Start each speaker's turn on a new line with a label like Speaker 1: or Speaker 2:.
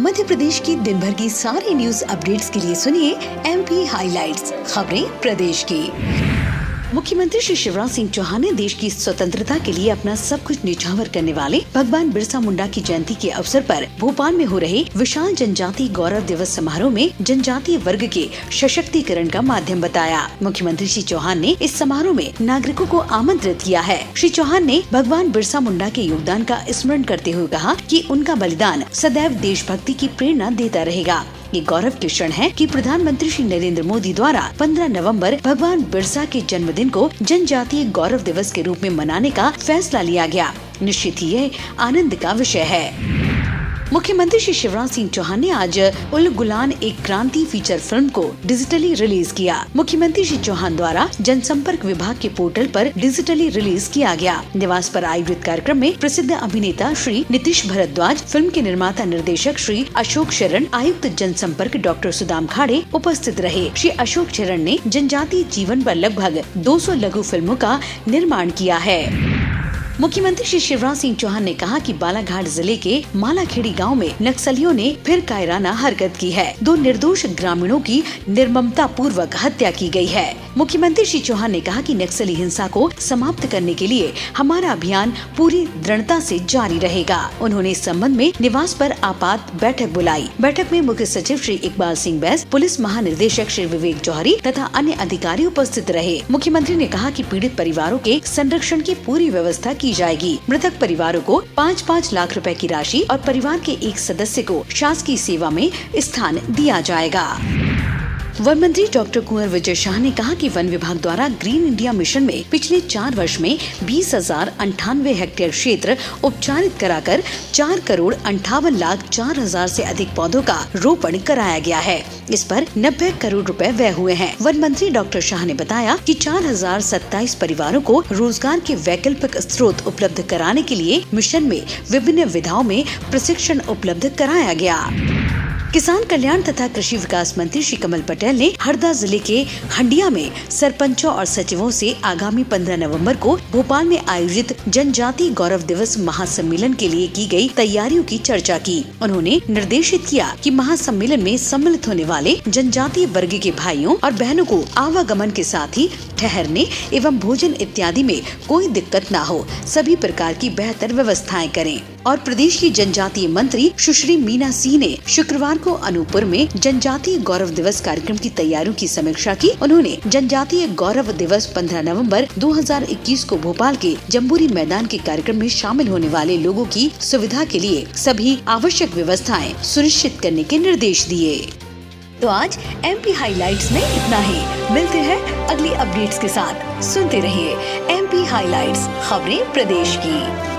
Speaker 1: मध्य प्रदेश की दिन भर की सारी न्यूज़ अपडेट्स के लिए सुनिए एमपी हाइलाइट्स खबरें प्रदेश की। मुख्यमंत्री श्री शिवराज सिंह चौहान ने देश की स्वतंत्रता के लिए अपना सब कुछ निछावर करने वाले भगवान बिरसा मुंडा की जयंती के अवसर पर भोपाल में हो रहे विशाल जनजाति गौरव दिवस समारोह में जनजातीय वर्ग के सशक्तिकरण का माध्यम बताया। मुख्यमंत्री श्री चौहान ने इस समारोह में नागरिकों को आमंत्रित किया है। श्री चौहान ने भगवान बिरसा मुंडा के योगदान का स्मरण करते हुए कहा की उनका बलिदान सदैव देशभक्ति की प्रेरणा देता रहेगा। ये गौरव के क्षण है कि प्रधानमंत्री श्री नरेंद्र मोदी द्वारा 15 नवंबर भगवान बिरसा के जन्मदिन को जनजातीय गौरव दिवस के रूप में मनाने का फैसला लिया गया। निश्चित ही यह आनंद का विषय है। मुख्यमंत्री श्री शिवराज सिंह चौहान ने आज उल गुलान एक क्रांति फीचर फ़िल्म को डिजिटली रिलीज़ किया। मुख्यमंत्री श्री चौहान द्वारा जनसंपर्क विभाग के पोर्टल पर डिजिटली रिलीज़ किया गया। निवास पर आयोजित कार्यक्रम में प्रसिद्ध अभिनेता श्री नीतीश भरद्वाज, फ़िल्म के निर्माता निर्देशक श्री अशोक शरण, आयुक्त जनसंपर्क डॉक्टर सुदाम खाड़े उपस्थित रहे। श्री अशोक शरण ने जनजातीय जीवन आरोप लगभग 200 लघु फ़िल्मों का निर्माण किया है। मुख्यमंत्री श्री शिवराज सिंह चौहान ने कहा कि बालाघाट ज़िले के मालाखेड़ी गाँव में नक्सलियों ने फिर कायराना हरकत की है। दो निर्दोष ग्रामीणों की निर्ममता पूर्वक हत्या की गई है। मुख्यमंत्री श्री चौहान ने कहा कि नक्सली हिंसा को समाप्त करने के लिए हमारा अभियान पूरी दृढ़ता से जारी रहेगा। उन्होंने इस संबंध में निवास पर आपात बैठक बुलाई। बैठक में मुख्य सचिव श्री इकबाल सिंह बैस, पुलिस महानिदेशक श्री विवेक जौहरी तथा अन्य अधिकारी उपस्थित रहे। मुख्यमंत्री ने कहा कि पीड़ित परिवारों के संरक्षण की पूरी व्यवस्था की जाएगी। मृतक परिवारों को पाँच पाँच लाख रुपए की राशि और परिवार के एक सदस्य को शासकीय सेवा में स्थान दिया जाएगा। वन मंत्री डॉक्टर कुंवर विजय शाह ने कहा कि वन विभाग द्वारा ग्रीन इंडिया मिशन में पिछले चार वर्ष में बीस हज़ार अंठानवे हेक्टेयर क्षेत्र उपचारित कराकर चार करोड़ अंठावन लाख चार हज़ार ऐसी अधिक पौधों का रोपण कराया गया है। इस पर नब्बे करोड़ रुपए व्यय हुए हैं। वन मंत्री डॉक्टर शाह ने बताया कि चार हज़ार सत्ताईस परिवारों को रोज़गार के वैकल्पिक स्रोत उपलब्ध कराने के लिए मिशन में विभिन्न विधाओं में प्रशिक्षण उपलब्ध कराया गया। किसान कल्याण तथा कृषि विकास मंत्री श्री कमल पटेल ने हरदा ज़िले के हंडिया में सरपंचों और सचिवों से आगामी 15 नवंबर को भोपाल में आयोजित जनजाति गौरव दिवस महासम्मेलन के लिए की गई तैयारियों की चर्चा की। उन्होंने निर्देशित किया कि महासम्मेलन में सम्मिलित होने वाले जनजातीय वर्ग के भाइयों और बहनों को आवागमन के साथ ही ठहरने एवं भोजन इत्यादि में कोई दिक्कत न हो। सभी प्रकार की बेहतर व्यवस्थाएँ करें। और प्रदेश की जनजातीय मंत्री सुश्री मीना सिंह ने शुक्रवार को अनूपपुर में जनजातीय गौरव दिवस कार्यक्रम की तैयारियों की समीक्षा की। उन्होंने जनजातीय गौरव दिवस 15 नवंबर 2021 को भोपाल के जम्बूरी मैदान के कार्यक्रम में शामिल होने वाले लोगों की सुविधा के लिए सभी आवश्यक व्यवस्थाएँ सुनिश्चित करने के निर्देश दिए। तो आज एम पी हाई में इतना ही। मिलते हैं अगली अपडेट्स के साथ। सुनते रहिए एम पी हाईलाइट खबरें प्रदेश की।